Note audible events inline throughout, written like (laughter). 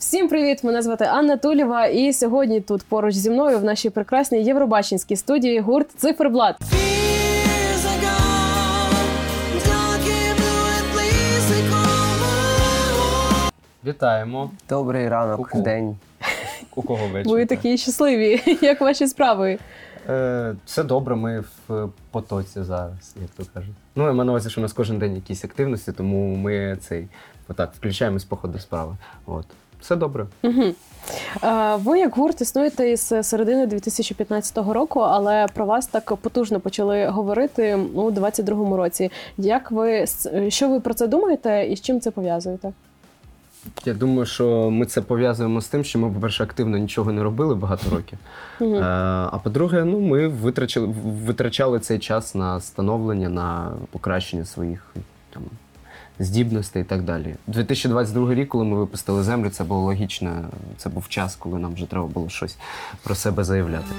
Всім привіт! Мене звати Анна Тулєва, і сьогодні тут поруч зі мною в нашій прекрасній Євробачинській студії гурт Циферблат. Вітаємо. Добрий ранок, Ку-ку. день. У кого вечір? Ви такі щасливі. (laughs) Як ваші справи? Е, все добре, ми в потоці зараз, як то кажуть. Ну, я маю на увазі, що у нас кожен день якісь активності, тому ми цей отак включаємось по ходу справи. От. Все добре. Угу. Ви як гурт існуєте із середини 2015 року, але про вас так потужно почали говорити у 22-му році. Як ви що ви про це думаєте і з чим це пов'язуєте? Я думаю, що ми це пов'язуємо з тим, що ми, по-перше, активно нічого не робили багато років. Е, а по-друге, ну, ми витрачали, витрачали цей час на становлення, на покращення своїх там, здібностей і так далі. 2022 рік, коли ми випустили землю, це було логічно. Це був час, коли нам вже треба було щось про себе заявляти.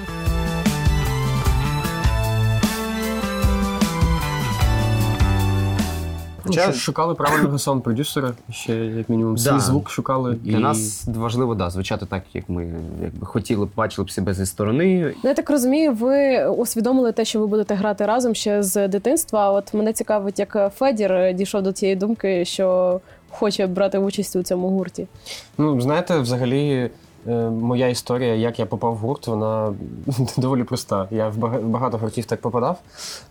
Хоча Хоча- шукали правильного саунд-продюсера, ще як мінімум свій Да. звук шукали. Для нас важливо да, звучати так, як ми якби, хотіли б, бачили б себе зі сторони. Ну, я так розумію, ви усвідомили те, що ви будете грати разом ще з дитинства. От мене цікавить, як Федір дійшов до цієї думки, що хоче брати участь у цьому гурті. Ну, знаєте, взагалі. Е, Моя історія, як я попав в гурт, вона (laughs) доволі проста. Я в багато гуртів так попадав.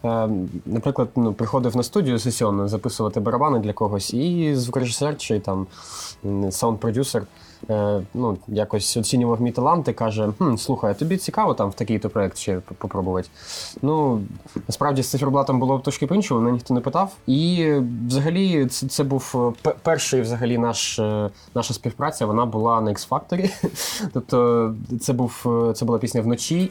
Е, Наприклад, ну, приходив на студію сесійно записувати барабани для когось, і звукорежисер чи там саунд-продюсер ну, якось оцінював мій талант і каже: хм, слухай, а тобі цікаво там в такий-то проект ще попробувати. Ну, насправді з циферблатом було трошки по-іншому, мене ніхто не питав. І е, взагалі це, це був е, перший взагалі наш, е, наша співпраця. Вона була на X-Factor. (laughs) тобто це, був, е, це була пісня вночі.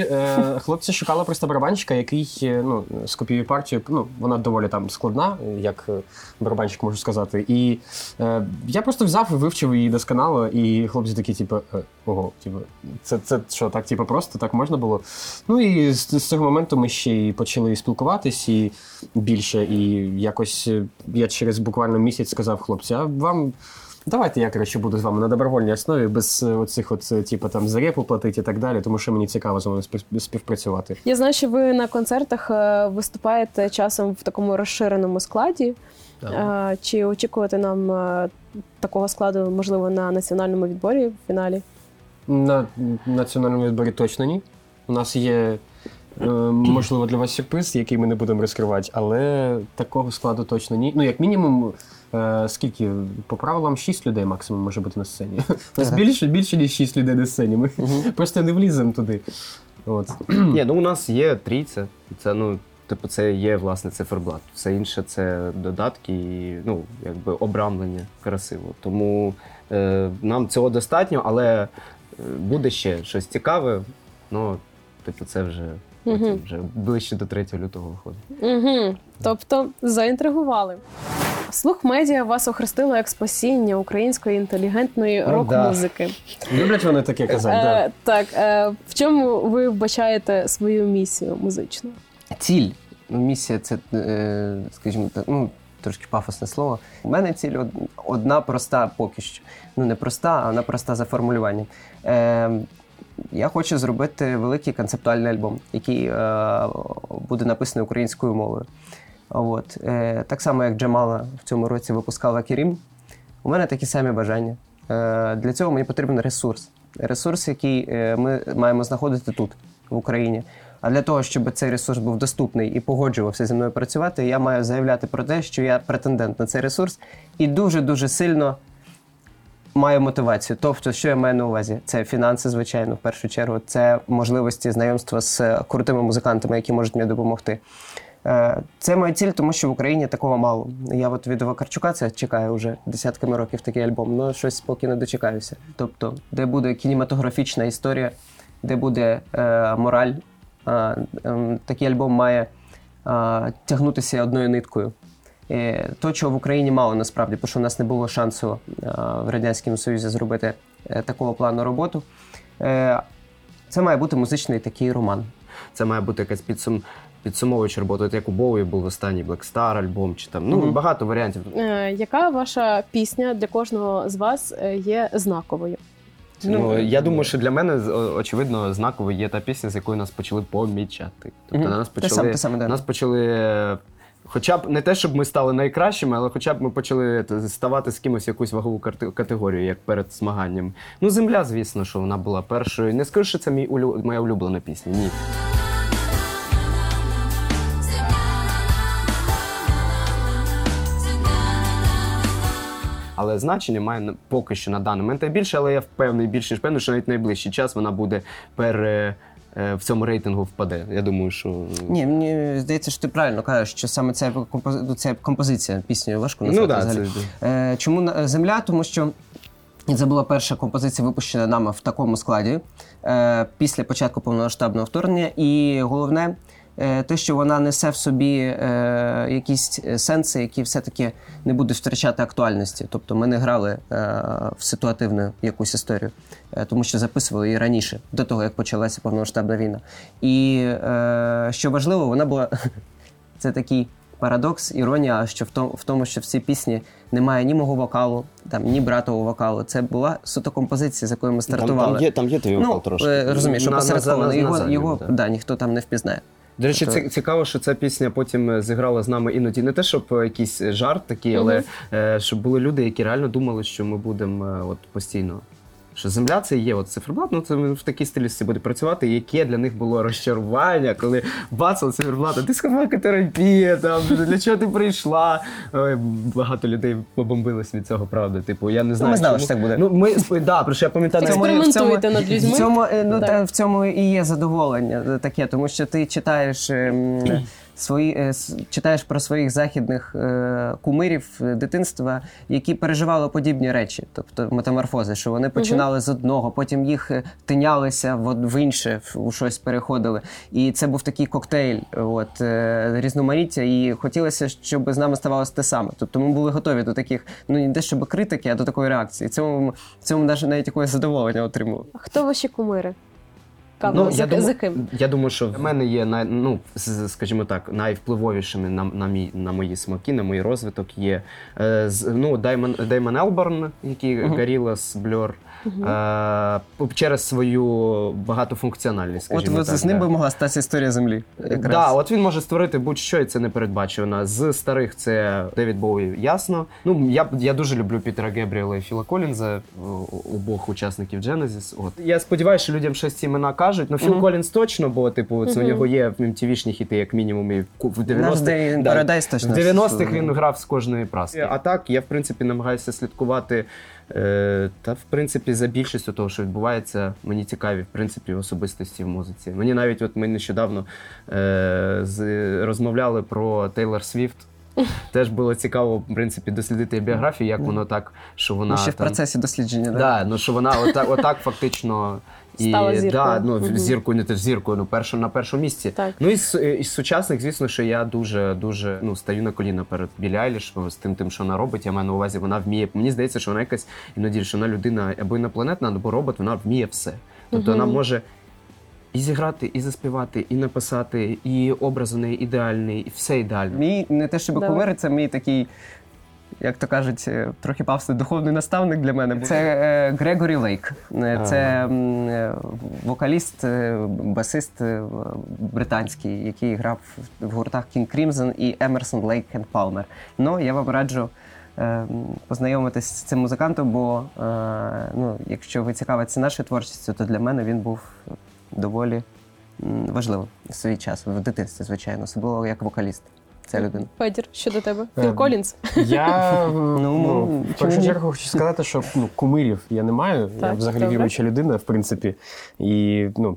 Е, хлопці шукали просто барабанщика, який е, ну, скопіює партію. Ну, вона доволі там складна, як е, барабанщик можу сказати. І е, я просто взяв і вивчив її досконало, і хлопці такі, типу, е, ого, типу, це, це що, так, типу, просто так можна було. Ну і з, з цього моменту ми ще й почали спілкуватись і більше. І якось е, я через буквально місяць сказав хлопці, а вам. Давайте я коротше буду з вами на добровольній основі, без е, оцих от, е, типу, там за репу платити і так далі, тому що мені цікаво з вами співпрацювати. Я знаю, що ви на концертах е, виступаєте часом в такому розширеному складі. Е, Чи очікувати нам такого складу, можливо, на національному відборі в фіналі? На національному відборі точно ні. У нас є, можливо, для вас сюрприз, який ми не будемо розкривати, але такого складу точно ні. Ну, як мінімум, е, скільки по правилам 6 людей максимум може бути на сцені. У нас (laughs) більше, більше ніж 6 людей на сцені. Ми просто не вліземо туди. От. (clears throat) Ні, ну у нас є трійця. Це ну, типу, це є власне циферблат. Все інше це додатки і ну, якби обрамлення красиво. Тому е, нам цього достатньо, але е, буде ще щось цікаве. Ну, типу, це вже, потім, вже ближче до 3 лютого виходить. Угу. Тобто заінтригували. Слух медіа вас охрестило як спасіння української інтелігентної Ну, рок-музики. Люблять вони таке казати. да. Е, так, е, в чому ви вбачаєте свою місію музичну? Ціль. Ну, Місія це, е, скажімо так, ну, трошки пафосне слово. У мене ціль од- одна проста поки що. Ну, не проста, а вона проста за формулюванням. Е, я хочу зробити великий концептуальний альбом, який е, буде написаний українською мовою. От. Е, так само, як Джамала в цьому році випускала Керім. У мене такі самі бажання. Е, для цього мені потрібен ресурс. Ресурс, який е, ми маємо знаходити тут, в Україні. А для того, щоб цей ресурс був доступний і погоджувався зі мною працювати, я маю заявляти про те, що я претендент на цей ресурс і дуже-дуже сильно маю мотивацію. Тобто, що я маю на увазі? Це фінанси, звичайно, в першу чергу, це можливості знайомства з е, крутими музикантами, які можуть мені допомогти. Е, Це моя ціль, тому що в Україні такого мало. Я от від Вакарчука це чекаю вже десятками років такий альбом, але щось поки не дочекаюся. Тобто, де буде кінематографічна історія, де буде е, мораль. Е, ем, такий альбом має е, тягнутися одною ниткою. Е, То, чого в Україні мало насправді, тому що у нас не було шансу е, в Радянському Союзі зробити е, такого плану роботу. Це має бути музичний такий роман. Це має бути якась підсум... підсумовуюча робота. От як у Боуї був останній Black Star альбом, чи там ну Мгм. багато варіантів. Е, Яка ваша пісня для кожного з вас є знаковою? Ну, я думаю, що для мене очевидно знаково є та пісня, з якою нас почали помічати. Тобто Мгм. нас Те саме, почали, те саме, да. нас почали. Хоча б не те, щоб ми стали найкращими, але хоча б ми почали ставати з кимось якусь вагову категорію, як перед змаганням. Ну, земля, звісно, що вона була першою. Не скажу, що це мій улю... моя улюблена пісня. Ні. Але значення має поки що на даний момент найбільше, але я впевнений, більш ніж впевнений, що навіть найближчий час вона буде пере, в цьому рейтингу впаде. Я думаю, що Ні, мені здається, що ти правильно кажеш, що саме ця, компози... ну, ця композиція пісні важко ну назвати да, взагалі. це Е, чому земля? Тому що це була перша композиція, випущена нами в такому складі е, після початку повномасштабного вторгнення. І головне, е, те, що вона несе в собі е, якісь сенси, які все-таки не будуть втрачати актуальності. Тобто ми не грали е, в ситуативну якусь історію, е, тому що записували її раніше, до того як почалася повномасштабна війна. І е, що важливо, вона була (laughs) це такий парадокс, іронія, що в тому, в тому, що в цій пісні немає ні мого вокалу, там ні братового вокалу. Це була суто композиція, з якою ми стартували. там є твій ну, е, розумієш, що На- на- посередковано на- на його, його да. да, ніхто там не впізнає. До речі, це цікаво, що ця пісня потім е, зіграла з нами іноді не те, щоб е, якийсь жарт такий, але е, щоб були люди, які реально думали, що ми будемо от постійно. Що земля це є от циферблат, ну це в такій стилісті буде працювати. Яке для них було розчарування, коли бацали циферблат, дискомакотерапія, там для чого ти прийшла? Ой, багато людей побомбились від цього, правда. Типу, я не знаю. ми знали, чому. що так буде. Ну ми да, про що я пам'ятаю. В цьому- над людьми. В цьому, е, ну, Так. та, в цьому і є задоволення е, таке, тому що ти читаєш. ем, Свої е, читаєш про своїх західних е, кумирів е, дитинства, які переживали подібні речі, тобто метаморфози, що вони починали з одного, потім їх тинялися в, інше, у щось переходили. І це був такий коктейль, от різноманіття, і хотілося, щоб з нами ставалося те саме. Тобто ми були готові до таких, ну не те, щоб критики, а до такої реакції. Цьому в цьому навіть навіть якогось задоволення отримував. А Хто ваші кумири? Кавно, Ну, за, я, думаю, за ким? я думаю, що в мене є най, ну, з- скажімо так, найвпливовішими на, на, мій, на мої смаки, на мій розвиток є е, з, ну, Даймон, Деймон Елборн, який Мгм. Gorillaz, Blur, е, через свою багатофункціональність. От Скажімо ви так, з ним да. би могла статися історія землі. Якраз. Да, от він може створити будь-що, і це не передбачено. З старих це Девід Боуї, ясно. Ну я я дуже люблю Пітера Гебріела і Філа Колінза, обох учасників Genesis. От я сподіваюся, що людям щось ці імена кажуть. Ну Філ Мгм. Колінз точно, бо типу це у нього є в MTV-шні хіти, як мінімум, і в ку- в Наш 90-х. Да. В 90-х він грав з кожної праски. А так, я в принципі намагаюся слідкувати. Е, та в принципі за більшістю того, що відбувається, мені цікаві в принципі особистості в музиці. Мені навіть от ми нещодавно е, з, розмовляли про Тейлор Свіфт. (laughs) Теж було цікаво, в принципі, дослідити біографію, як воно так, що вона Ну, ще в там, процесі дослідження. Да? Да, ну що вона отак, отак фактично Стала зіркою. Да, ну, Мгм. зіркою, не теж зіркою, ну першу на першому місці. Так. Ну і з, із сучасних, звісно, що я дуже дуже ну стаю на коліна перед Білі Айліш з тим, тим, що вона робить. Я маю на увазі, вона вміє. Мені здається, що вона якась іноді, що вона людина або інопланетна, або робот, вона вміє все. Тобто Мгм. вона може. І зіграти, і заспівати, і написати, і образ у неї ідеальний, і все ідеально. Мій не те, щоб Давай. кумир, це мій такий, як то кажуть, е, трохи павсний духовний наставник для мене. Це е, Грегорі Лейк. Е, Це вокаліст, басист британський, який грав в- гуртах King Crimson і Emerson, Lake and Palmer. Ну, я вам раджу. Познайомитись з цим музикантом, бо ну, якщо ви цікавитесь нашою творчістю, то для мене він був доволі важливим в свій час, в дитинстві, звичайно, особливо як вокаліст. Ця людина. Федір, що до тебе? Е, Філ Колінз? Я (laughs) ну, Ну, в першу чергу хочу сказати, що ну, кумирів я не маю. я взагалі добре. віруюча людина, в принципі. І ну,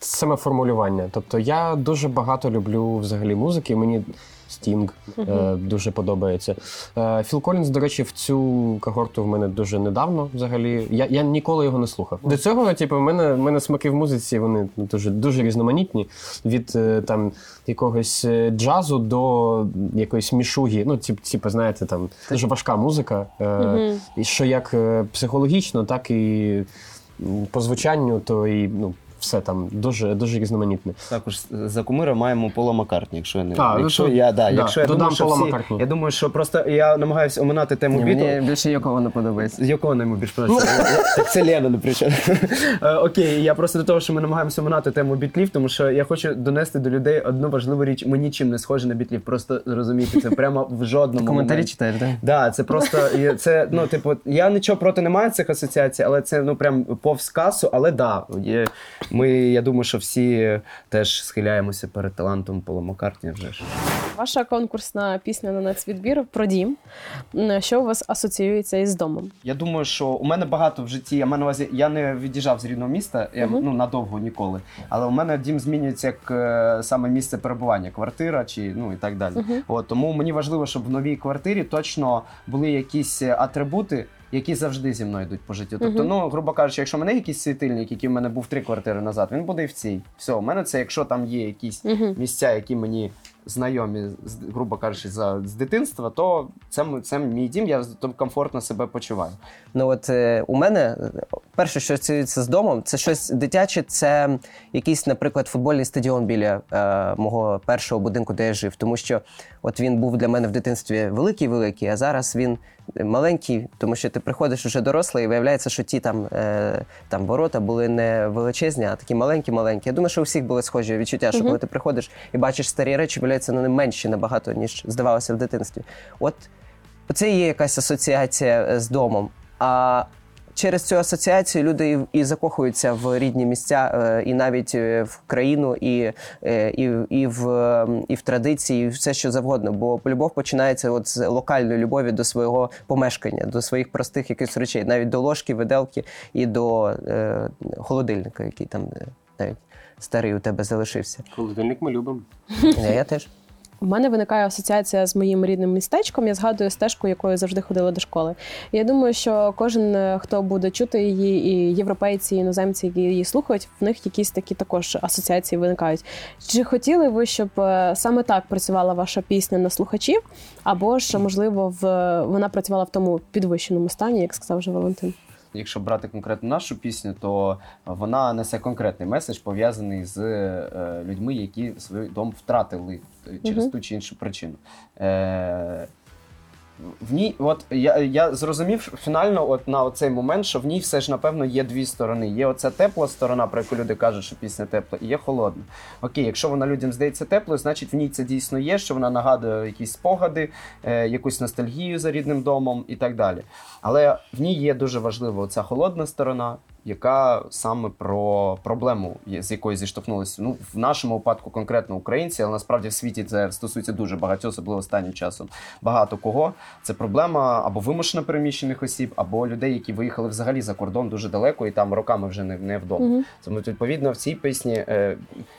саме формулювання. Тобто я дуже багато люблю взагалі музики. Мені Стінг е, дуже подобається. Е, Філ Колінз, до речі, в цю когорту в мене дуже недавно взагалі. Я, я ніколи його не слухав. До цього, типу, в мене, в мене смаки в музиці вони дуже, дуже різноманітні. Від е, там якогось е, джазу до якоїсь мішуги. Ну, тип, типу, знаєте, там дуже важка музика. Е, і що як е, психологічно, так і по звучанню, то і ну, все там дуже, дуже різноманітне. Також за кумира маємо Пола Маккартні, якщо я не А, ну якщо то- я, да, да, якщо я додам думаю, що Пола всі, Маккартні. я думаю, що просто я намагаюся оминати тему Ні, Бітлз. мені більше Йоко не подобається. Якого не йому більш подобається? Так це Лена, не. (laughs) Е, Окей, я просто до того, що ми намагаємося минати тему бітлів, тому що я хочу донести до людей одну важливу річ. Ми нічим не схожі на бітлів. Просто розумієте, це прямо в жодному Коментарі моменті. читаєш, так? Да, це просто і це, ну, типу, я нічого проти не маю цих асоціацій, але це ну прям повз касу. Але да, є, ми, я думаю, що всі теж схиляємося перед талантом Пола Маккартні вже ж. Ваша конкурсна пісня на нацвідбір про дім. Що у вас асоціюється із домом? Я думаю, що у мене багато в житті. Я маю на увазі, я не від'їжджав з рідного міста, я, Мгм. ну надовго ніколи. Але у мене дім змінюється як е, саме місце перебування, квартира чи ну і так далі. Мгм. От тому мені важливо, щоб в новій квартирі точно були якісь атрибути. Які завжди зі мною йдуть по життю. Тобто, ну, грубо кажучи, якщо в мене якийсь світильник, який в мене був три квартири назад, він буде і в цій. Все, у мене це, якщо там є якісь місця, які мені знайомі, грубо кажучи, за з дитинства, то це, це мій дім, я там комфортно себе почуваю. Ну от е, у мене е, перше, що асоціюється з домом, це щось дитяче, це якийсь, наприклад, футбольний стадіон біля е, мого першого будинку, де я жив. Тому що от він був для мене в дитинстві великий-великий, а зараз він маленький, тому що ти приходиш уже дорослий, і виявляється, що ті там, е, там ворота були не величезні, а такі маленькі-маленькі. Я думаю, що у всіх були схожі відчуття, що Мгм. коли ти приходиш і бачиш старі речі, виявляється, вони менші набагато, ніж здавалося в дитинстві. От це є якась асоціація е, з домом. А через цю асоціацію люди і, закохуються в рідні місця, е, і навіть е, в країну, і, і, і, в, і в традиції, і все що завгодно. Бо любов починається от з локальної любові до свого помешкання, до своїх простих якихось речей, навіть до ложки, виделки і до е, холодильника, який там навіть старий у тебе залишився. Холодильник ми любимо. Е, Я теж. У мене виникає асоціація з моїм рідним містечком. Я згадую стежку, якою завжди ходила до школи. Я думаю, що кожен, е, хто буде чути її, і європейці, і іноземці, які її слухають, в них якісь такі також асоціації виникають. Чи хотіли ви, щоб е, саме так працювала ваша пісня на слухачів, або ж можливо в вона працювала в тому підвищеному стані, як сказав вже Валентин? Якщо брати конкретно нашу пісню, то вона несе конкретний меседж, пов'язаний з е, людьми, які свій дом втратили е, через ту чи іншу причину. Е, в ній, от я, я зрозумів фінально, от на цей момент, що в ній все ж напевно є дві сторони. Є оця тепла сторона, про яку люди кажуть, що пісня тепла, і є холодна. Окей, якщо вона людям здається теплою, значить в ній це дійсно є, що вона нагадує якісь спогади, е, якусь ностальгію за рідним домом і так далі. Але в ній є дуже важлива ця холодна сторона, яка саме про проблему, з якою зіштовхнулися. Ну, в нашому випадку конкретно українці, але насправді в світі це стосується дуже багатьох, особливо останнім часом. Багато кого. Це проблема або вимушено переміщених осіб, або людей, які виїхали взагалі за кордон дуже далеко і там роками вже не, не вдома. Мгм. Тому відповідно в цій пісні е,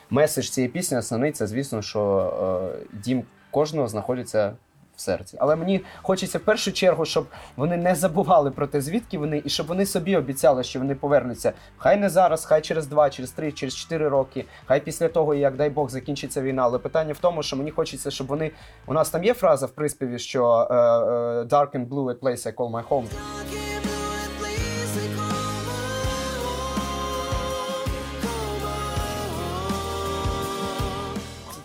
меседж цієї пісні основний це, звісно, що е, дім кожного знаходиться серці. Але мені хочеться в першу чергу, щоб вони не забували про те, звідки вони, і щоб вони собі обіцяли, що вони повернуться. Хай не зараз, хай через два, через три, через чотири роки, хай після того, як дай Бог закінчиться війна. Але питання в тому, що мені хочеться, щоб вони. У нас там є фраза в приспіві, що е, е, dark and blue at place I call my home.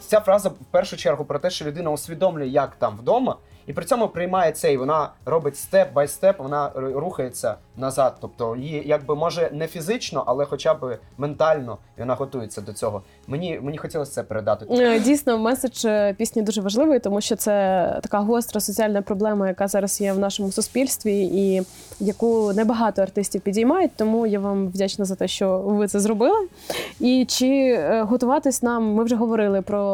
Ця фраза в першу чергу про те, що людина усвідомлює, як там вдома, і при цьому приймає це, і вона робить степ бай степ, вона рухається назад. Тобто її якби може не фізично, але хоча б ментально і вона готується до цього. Мені мені хотілося це передати. Е, Дійсно, меседж е, пісні дуже важливий, тому що це така гостра соціальна проблема, яка зараз є в нашому суспільстві, і яку небагато артистів підіймають. Тому я вам вдячна за те, що ви це зробили. І чи е, готуватись нам? Ми вже говорили про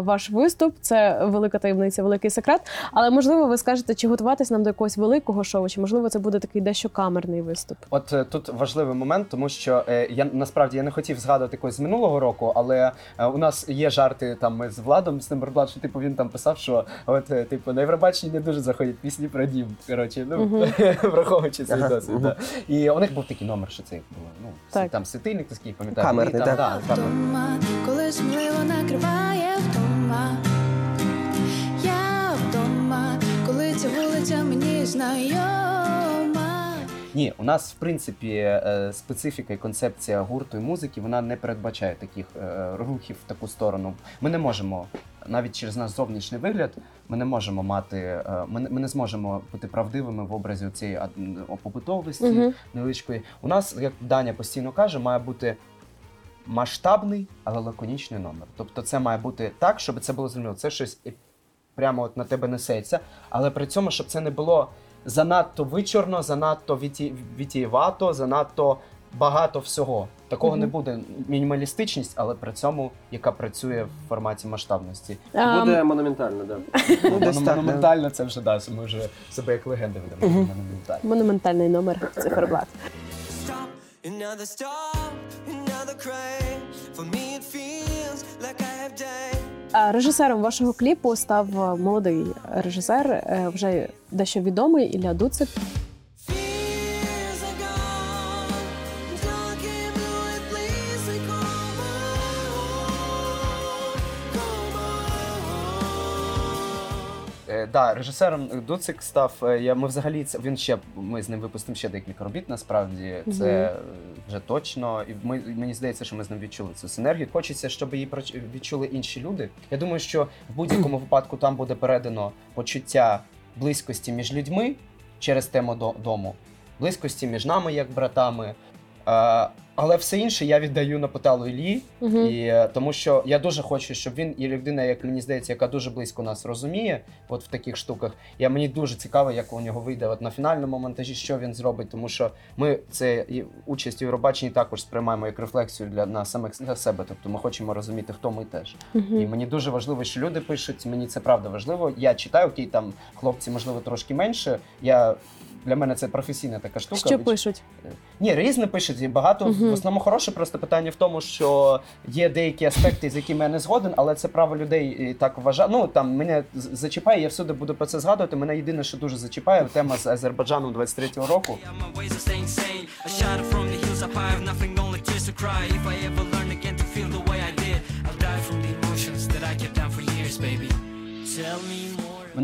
ваш виступ. Це велика таємниця, великий секрет. Але можливо, ви скажете, чи готуватись нам до якогось великого шоу, чи можливо це буде такий дещо камерний виступ. От е, тут важливий момент, тому що е, я насправді я не хотів згадувати когось з минулого року, але е, у нас є жарти там ми з Владом з Тимберблат, що типу він там писав, що от е, типу на Євробаченні не дуже заходять пісні про дім. Коротше, ну (laughs) враховуючи цей досвід. да. І у них був такий номер, що це було. Ну Так. там світильник такий, пам'ятаю. Камерний, і там, так. да, камерний. вдома, коли сміливо накриває вдома. Знайома. Ні, у нас в принципі е, специфіка і концепція гурту і музики вона не передбачає таких е, рухів в таку сторону. Ми не можемо навіть через наш зовнішній вигляд. Ми не можемо мати, е, ми, не- ми не зможемо бути правдивими в образі цієї побутовості Мгм. невеличкої. У нас, як Даня постійно каже, має бути масштабний, але лаконічний номер. Тобто, це має бути так, щоб це було зрозуміло. Це щось прямо от на тебе несеться, але при цьому, щоб це не було занадто вичорно, занадто віті... вітієвато, занадто багато всього. Такого Мгм. не буде. Мінімалістичність, але при цьому, яка працює в форматі масштабності. Ем, Буде монументально, так. Ну, да. Монументально це вже да, ми вже себе як легенди ведемо. Монументально. Монументальний номер циферблат. Another stop, another crave. For me, it feels like I have died. Режисером вашого кліпу став молодий режисер, е, вже дещо відомий Ілля Дуцик. Е, да, режисером Дуцик став. е, Я ми взагалі це він ще ми з ним випустимо ще декілька робіт. Насправді це е, вже точно. І ми мені здається, що ми з ним відчули цю синергію. Хочеться, щоб її проч- відчули інші люди. Я думаю, що в будь-якому (clears throat) випадку там буде передано почуття близькості між людьми через тему до- дому, близькості між нами як братами. Е, але все інше я віддаю на поталу Іллі. Угу. І е, тому що я дуже хочу, щоб він і людина, як мені здається, яка дуже близько нас розуміє, от в таких штуках. Я мені дуже цікаво, як у нього вийде от на фінальному монтажі, що він зробить, тому що ми це і участь у Євробаченні також сприймаємо як рефлексію для на самих для себе. Тобто ми хочемо розуміти, хто ми теж. І мені дуже важливо, що люди пишуть. Мені це правда важливо. Я читаю, окей, там хлопці, можливо, трошки менше. Я для мене це професійна така штука. Що пишуть? ні, різне пишуть, і багато Мгм. в основному хороше. Просто питання в тому, що є деякі аспекти, з якими я не згоден, але це право людей і так вважає. Ну там мене з- зачіпає, я всюди буду про це згадувати. Мене єдине, що дуже зачіпає, тема з Азербайджаном 23-го року. Yeah, my ways are staying sane. Shot it from the hills up high, have nothing, only tears to cry. If I ever learn again to feel the way I did, I'll die from the emotions that I kept down for years, baby. Tell me.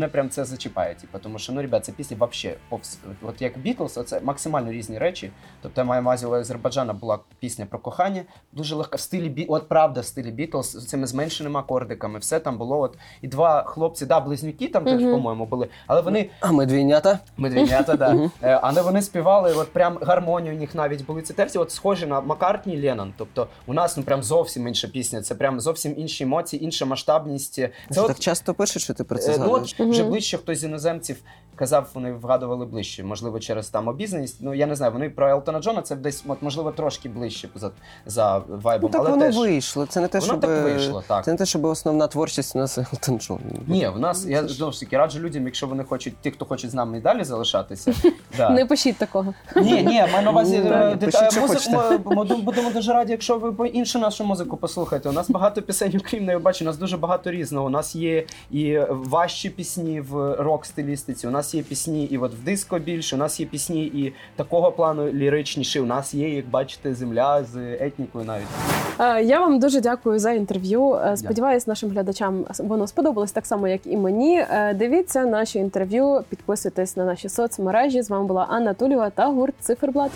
Мене прям це зачіпає, типу, тому що ну, ребят, це пісні вообще повз. От як Бітлз, це максимально різні речі. Тобто, я маю на у Азербайджана була пісня про кохання, дуже легка в стилі бі... от правда, в стилі Бітлз, з цими зменшеними акордиками. Все там було. От і два хлопці, да, близнюки там теж, Мгм. по-моєму, були, але вони А ми двійнята. Медвінята, да. Е, Але вони співали, от прям гармонію у них навіть були ці терці, от схожі на Маккартні Леннон. Тобто у нас ну прям зовсім інша пісня, це прям зовсім інші емоції, інша масштабність. Це от, так часто пишуть, що ти про це е, ну, згадуєш? от вже ближче хтось з іноземців казав, вони вгадували ближче, можливо, через там обізнаність. Ну я не знаю, вони про Елтона Джона це десь, от, можливо, трошки ближче за, за Ну вайбом. так але воно теж... вийшло. Це не те, Воно щоб так вийшло, так. Це не те, щоб основна творчість у нас (laughs) Елтон Джон. Ні, в нас я знову ж таки раджу людям, якщо вони хочуть, ті, хто хочуть з нами і далі залишатися. (laughs) да. Не пишіть такого. Ні, ні, маю на увазі Ну, е, музику. Будемо дуже раді, якщо ви по- іншу нашу музику послухаєте. У нас багато пісень, окрім не бачу, у нас дуже багато різного. У нас є і важчі пісні в рок-стилістиці, у нас є пісні і от в диско більше, у нас є пісні і такого плану ліричніші. У нас є, як бачите, земля з етнікою навіть. Е, Я вам дуже дякую за інтерв'ю. Е, Сподіваюсь, нашим глядачам воно сподобалось так само, як і мені. Е, Дивіться наші інтерв'ю, підписуйтесь на наші соцмережі. З вами була Анна Тулєва та гурт Циферблат.